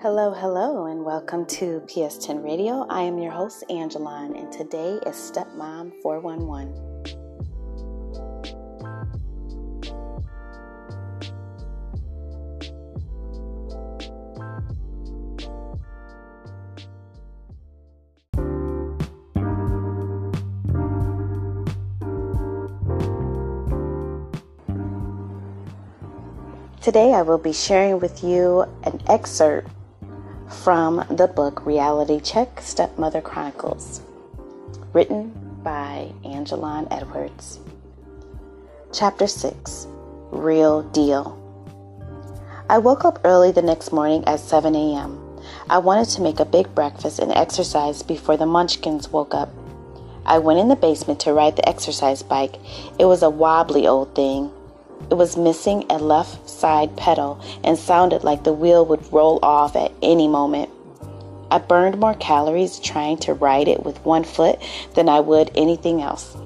Hello, hello, and welcome to PS10 Radio. I am your host, Angeline, and today is Stepmom 411. Today, I will be sharing with you an excerpt from the book Reality Check Stepmother Chronicles, written by Angeline Edwards. Chapter 6 Real Deal. I woke up early the next morning at 7 a.m. I wanted to make a big breakfast and exercise before the munchkins woke up. I went in the basement to ride the exercise bike. It was a wobbly old thing it was missing a left side pedal and sounded like the wheel would roll off at any moment. I burned more calories trying to ride it with one foot than I would anything else.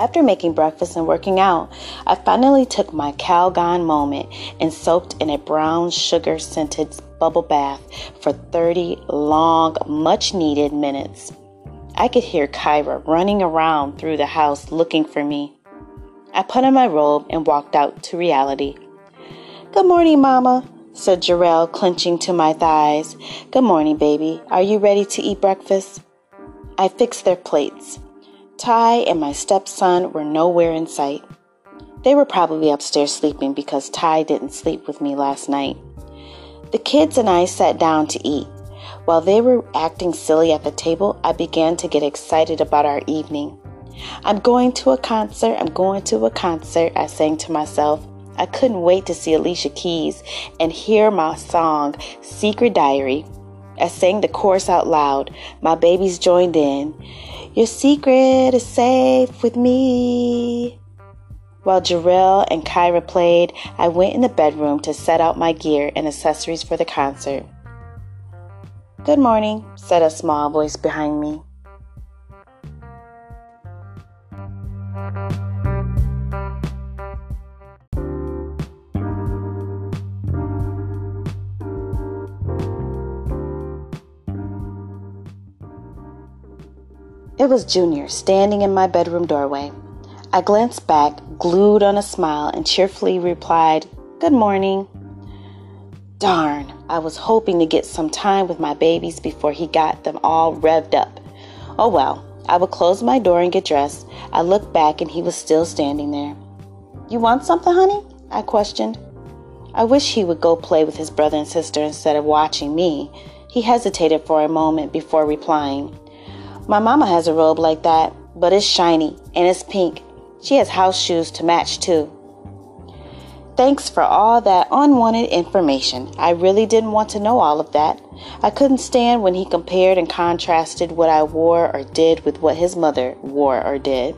After making breakfast and working out, I finally took my Calgon moment and soaked in a brown sugar scented bubble bath for 30 long, much needed minutes. I could hear Kyra running around through the house looking for me. I put on my robe and walked out to reality. Good morning, Mama, said Jarrell, clenching to my thighs. Good morning, baby. Are you ready to eat breakfast? I fixed their plates. Ty and my stepson were nowhere in sight. They were probably upstairs sleeping because Ty didn't sleep with me last night. The kids and I sat down to eat. While they were acting silly at the table, I began to get excited about our evening. I'm going to a concert. I'm going to a concert, I sang to myself. I couldn't wait to see Alicia Keys and hear my song, Secret Diary. I sang the chorus out loud. My babies joined in. Your secret is safe with me. While Jarrell and Kyra played, I went in the bedroom to set out my gear and accessories for the concert. Good morning, said a small voice behind me. It was Junior standing in my bedroom doorway. I glanced back, glued on a smile, and cheerfully replied, Good morning. Darn, I was hoping to get some time with my babies before he got them all revved up. Oh well, I would close my door and get dressed. I looked back and he was still standing there. You want something, honey? I questioned. I wish he would go play with his brother and sister instead of watching me. He hesitated for a moment before replying. My mama has a robe like that, but it's shiny and it's pink. She has house shoes to match too. Thanks for all that unwanted information. I really didn't want to know all of that. I couldn't stand when he compared and contrasted what I wore or did with what his mother wore or did.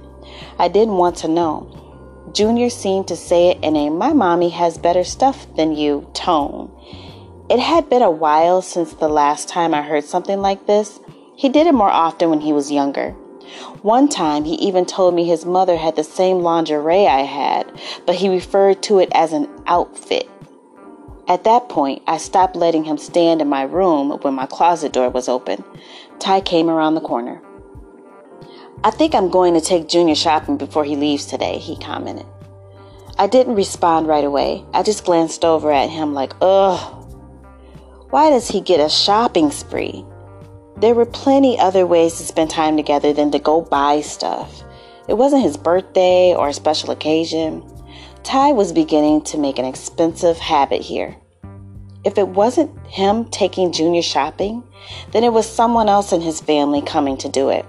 I didn't want to know. Junior seemed to say it in a my mommy has better stuff than you tone. It had been a while since the last time I heard something like this, he did it more often when he was younger. One time, he even told me his mother had the same lingerie I had, but he referred to it as an outfit. At that point, I stopped letting him stand in my room when my closet door was open. Ty came around the corner. I think I'm going to take Junior shopping before he leaves today, he commented. I didn't respond right away. I just glanced over at him like, ugh. Why does he get a shopping spree? There were plenty other ways to spend time together than to go buy stuff. It wasn't his birthday or a special occasion. Ty was beginning to make an expensive habit here. If it wasn't him taking Junior shopping, then it was someone else in his family coming to do it.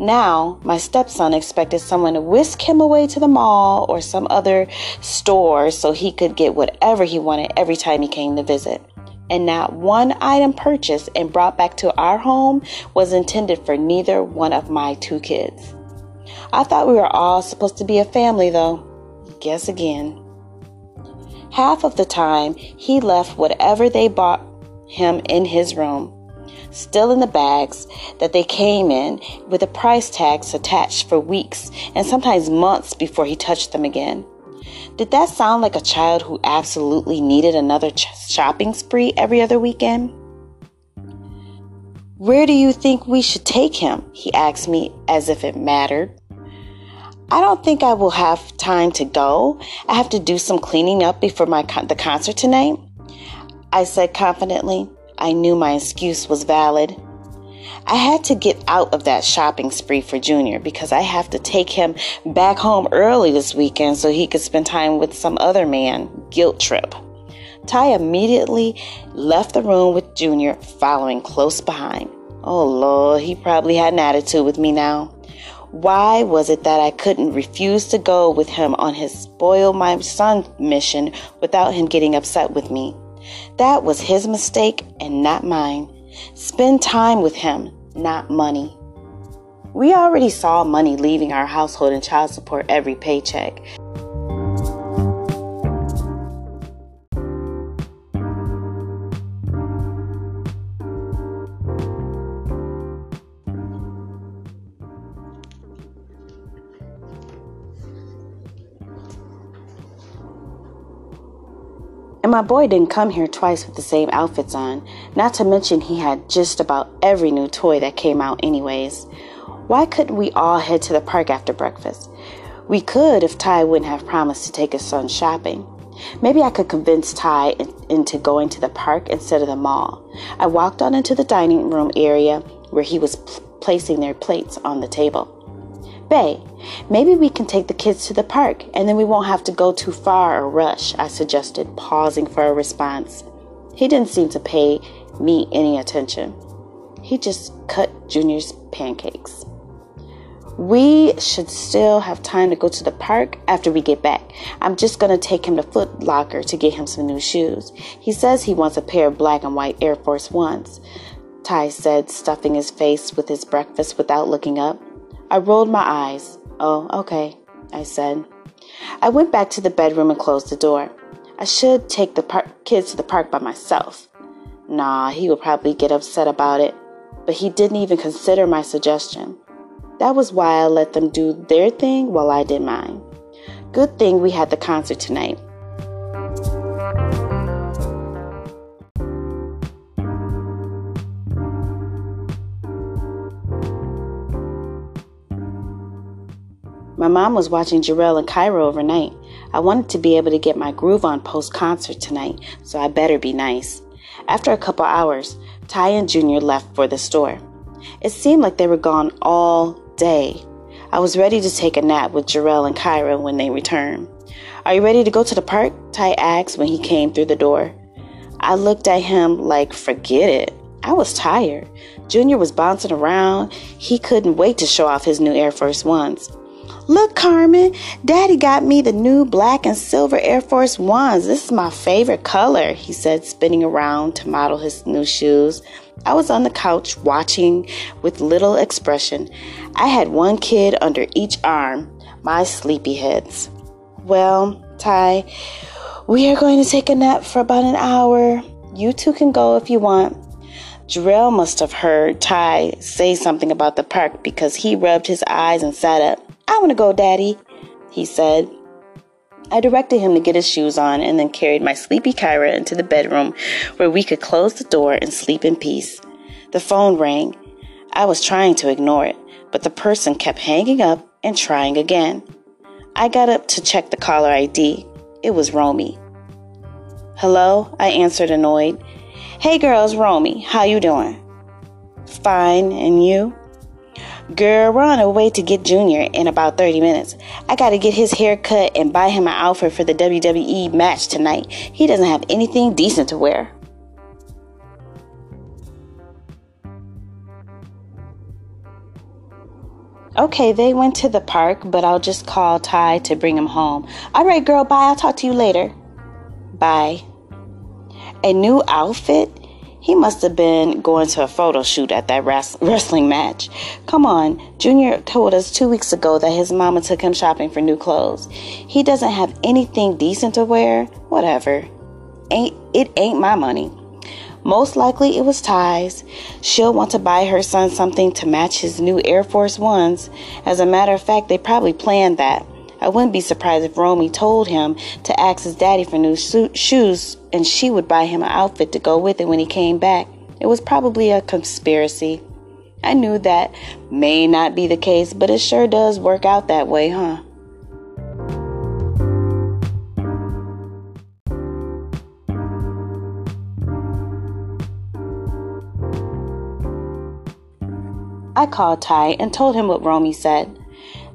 Now, my stepson expected someone to whisk him away to the mall or some other store so he could get whatever he wanted every time he came to visit and not one item purchased and brought back to our home was intended for neither one of my two kids. I thought we were all supposed to be a family, though. Guess again. Half of the time, he left whatever they bought him in his room, still in the bags that they came in, with the price tags attached for weeks and sometimes months before he touched them again. Did that sound like a child who absolutely needed another ch- shopping spree every other weekend? Where do you think we should take him? He asked me as if it mattered. I don't think I will have time to go. I have to do some cleaning up before my con- the concert tonight. I said confidently. I knew my excuse was valid. I had to get out of that shopping spree for Junior because I have to take him back home early this weekend so he could spend time with some other man. Guilt trip. Ty immediately left the room with Junior following close behind. Oh Lord, he probably had an attitude with me now. Why was it that I couldn't refuse to go with him on his spoil my son mission without him getting upset with me? That was his mistake and not mine. Spend time with him, not money. We already saw money leaving our household in child support every paycheck. My boy didn't come here twice with the same outfits on, not to mention he had just about every new toy that came out, anyways. Why couldn't we all head to the park after breakfast? We could if Ty wouldn't have promised to take his son shopping. Maybe I could convince Ty in, into going to the park instead of the mall. I walked on into the dining room area where he was pl- placing their plates on the table. Bay, maybe we can take the kids to the park and then we won't have to go too far or rush, I suggested, pausing for a response. He didn't seem to pay me any attention. He just cut Junior's pancakes. We should still have time to go to the park after we get back. I'm just going to take him to Foot Locker to get him some new shoes. He says he wants a pair of black and white Air Force Ones. Ty said, stuffing his face with his breakfast without looking up. I rolled my eyes. Oh, okay, I said. I went back to the bedroom and closed the door. I should take the par- kids to the park by myself. Nah, he would probably get upset about it, but he didn't even consider my suggestion. That was why I let them do their thing while I did mine. Good thing we had the concert tonight. My mom was watching Jarrell and Kyra overnight. I wanted to be able to get my groove on post concert tonight, so I better be nice. After a couple hours, Ty and Junior left for the store. It seemed like they were gone all day. I was ready to take a nap with Jarrell and Kyra when they returned. Are you ready to go to the park? Ty asked when he came through the door. I looked at him like, forget it. I was tired. Junior was bouncing around. He couldn't wait to show off his new Air Force Ones. Look, Carmen, Daddy got me the new black and silver Air Force Ones. This is my favorite color, he said, spinning around to model his new shoes. I was on the couch watching with little expression. I had one kid under each arm, my sleepyheads. Well, Ty, we are going to take a nap for about an hour. You two can go if you want. Jarrell must have heard Ty say something about the park because he rubbed his eyes and sat up. I want to go, Daddy, he said. I directed him to get his shoes on and then carried my sleepy Kyra into the bedroom where we could close the door and sleep in peace. The phone rang. I was trying to ignore it, but the person kept hanging up and trying again. I got up to check the caller ID. It was Romy. Hello, I answered annoyed. Hey girls, Romy. How you doing? Fine, and you? Girl, we're on our way to get Junior in about 30 minutes. I gotta get his hair cut and buy him an outfit for the WWE match tonight. He doesn't have anything decent to wear. Okay, they went to the park, but I'll just call Ty to bring him home. All right, girl, bye. I'll talk to you later. Bye. A new outfit? He must have been going to a photo shoot at that wrestling match. Come on, Junior told us two weeks ago that his mama took him shopping for new clothes. He doesn't have anything decent to wear. Whatever. Ain't it ain't my money. Most likely it was Ty's. She'll want to buy her son something to match his new Air Force Ones. As a matter of fact, they probably planned that. I wouldn't be surprised if Romy told him to ask his daddy for new shoes and she would buy him an outfit to go with it when he came back. It was probably a conspiracy. I knew that may not be the case, but it sure does work out that way, huh? I called Ty and told him what Romy said.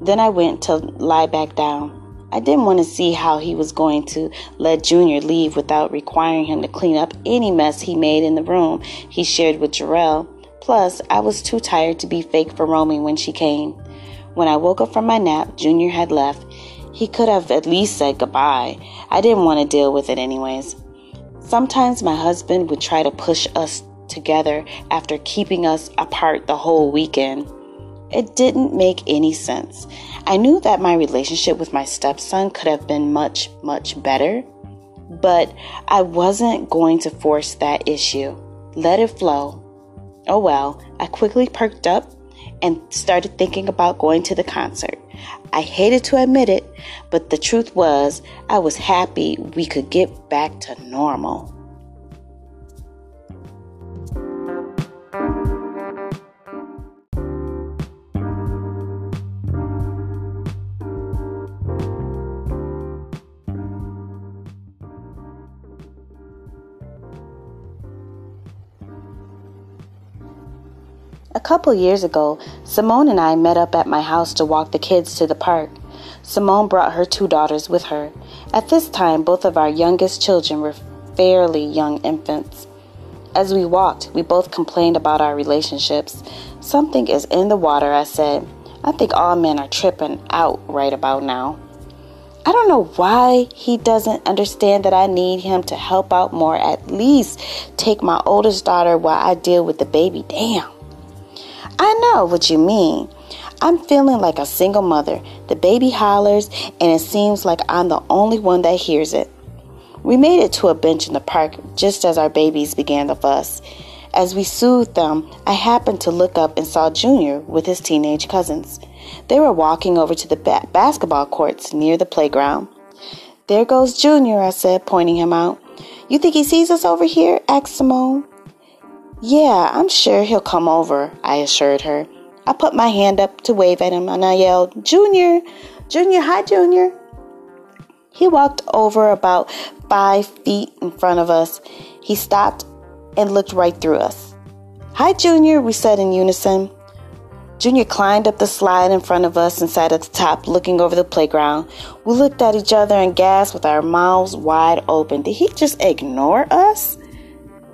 Then I went to lie back down. I didn't want to see how he was going to let Junior leave without requiring him to clean up any mess he made in the room he shared with Jarrell. Plus, I was too tired to be fake for Romy when she came. When I woke up from my nap, Junior had left. He could have at least said goodbye. I didn't want to deal with it anyways. Sometimes my husband would try to push us together after keeping us apart the whole weekend. It didn't make any sense. I knew that my relationship with my stepson could have been much, much better, but I wasn't going to force that issue. Let it flow. Oh well, I quickly perked up and started thinking about going to the concert. I hated to admit it, but the truth was, I was happy we could get back to normal. Couple years ago, Simone and I met up at my house to walk the kids to the park. Simone brought her two daughters with her. At this time, both of our youngest children were fairly young infants. As we walked, we both complained about our relationships. Something is in the water, I said. I think all men are tripping out right about now. I don't know why he doesn't understand that I need him to help out more. At least take my oldest daughter while I deal with the baby. Damn. I know what you mean. I'm feeling like a single mother. The baby hollers, and it seems like I'm the only one that hears it. We made it to a bench in the park just as our babies began to fuss. As we soothed them, I happened to look up and saw Junior with his teenage cousins. They were walking over to the ba- basketball courts near the playground. There goes Junior, I said, pointing him out. You think he sees us over here? asked Simone. Yeah, I'm sure he'll come over, I assured her. I put my hand up to wave at him and I yelled, Junior, Junior, hi, Junior. He walked over about five feet in front of us. He stopped and looked right through us. Hi, Junior, we said in unison. Junior climbed up the slide in front of us and sat at the top looking over the playground. We looked at each other and gasped with our mouths wide open. Did he just ignore us?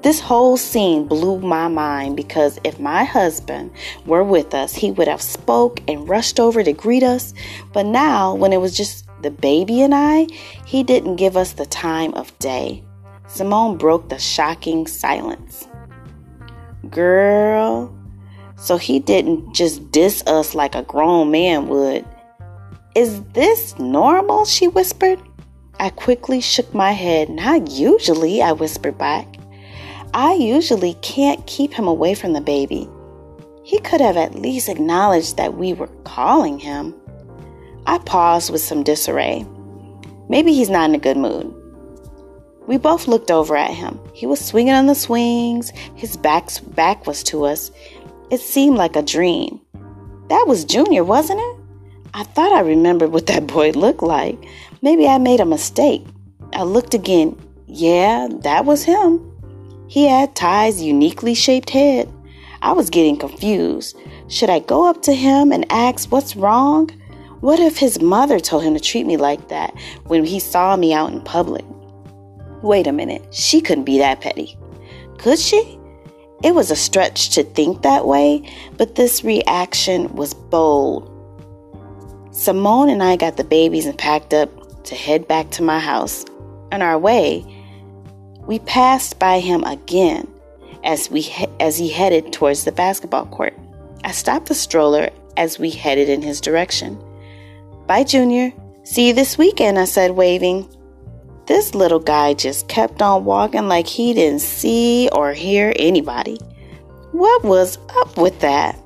This whole scene blew my mind because if my husband were with us, he would have spoke and rushed over to greet us. But now, when it was just the baby and I, he didn't give us the time of day. Simone broke the shocking silence. Girl, so he didn't just diss us like a grown man would. Is this normal? She whispered. I quickly shook my head. Not usually, I whispered back. I usually can't keep him away from the baby. He could have at least acknowledged that we were calling him. I paused with some disarray. Maybe he's not in a good mood. We both looked over at him. He was swinging on the swings, his back's back was to us. It seemed like a dream. That was Junior, wasn't it? I thought I remembered what that boy looked like. Maybe I made a mistake. I looked again. Yeah, that was him. He had Ty's uniquely shaped head. I was getting confused. Should I go up to him and ask what's wrong? What if his mother told him to treat me like that when he saw me out in public? Wait a minute, she couldn't be that petty. Could she? It was a stretch to think that way, but this reaction was bold. Simone and I got the babies and packed up to head back to my house. On our way, we passed by him again as we as he headed towards the basketball court. I stopped the stroller as we headed in his direction. Bye, Junior. See you this weekend, I said, waving. This little guy just kept on walking like he didn't see or hear anybody. What was up with that?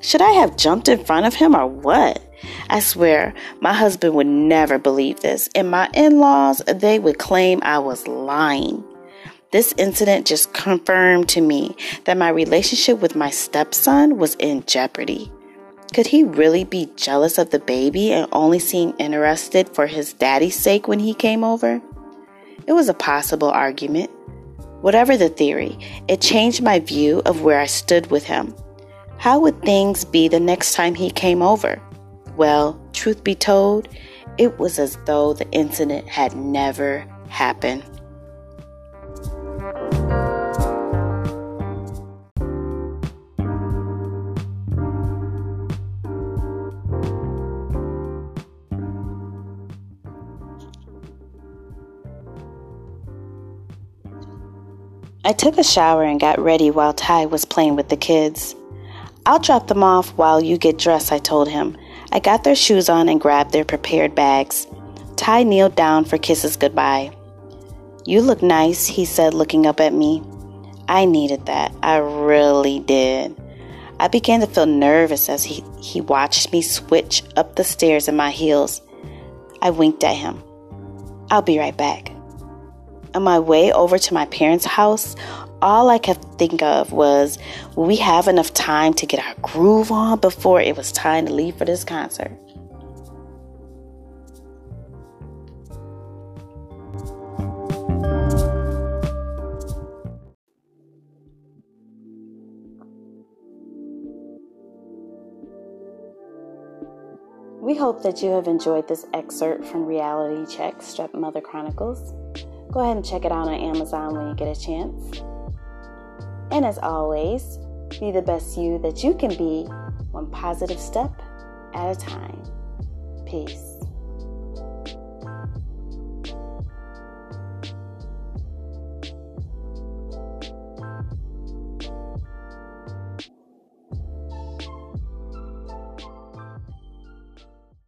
Should I have jumped in front of him or what? I swear, my husband would never believe this, and my in laws, they would claim I was lying. This incident just confirmed to me that my relationship with my stepson was in jeopardy. Could he really be jealous of the baby and only seem interested for his daddy's sake when he came over? It was a possible argument. Whatever the theory, it changed my view of where I stood with him. How would things be the next time he came over? Well, truth be told, it was as though the incident had never happened. I took a shower and got ready while Ty was playing with the kids. I'll drop them off while you get dressed, I told him. I got their shoes on and grabbed their prepared bags. Ty kneeled down for kisses goodbye. You look nice, he said, looking up at me. I needed that. I really did. I began to feel nervous as he, he watched me switch up the stairs in my heels. I winked at him. I'll be right back. On my way over to my parents' house, all I could think of was we have enough time to get our groove on before it was time to leave for this concert? We hope that you have enjoyed this excerpt from Reality Check Stepmother Chronicles. Go ahead and check it out on Amazon when you get a chance. And as always, be the best you that you can be, one positive step at a time. Peace.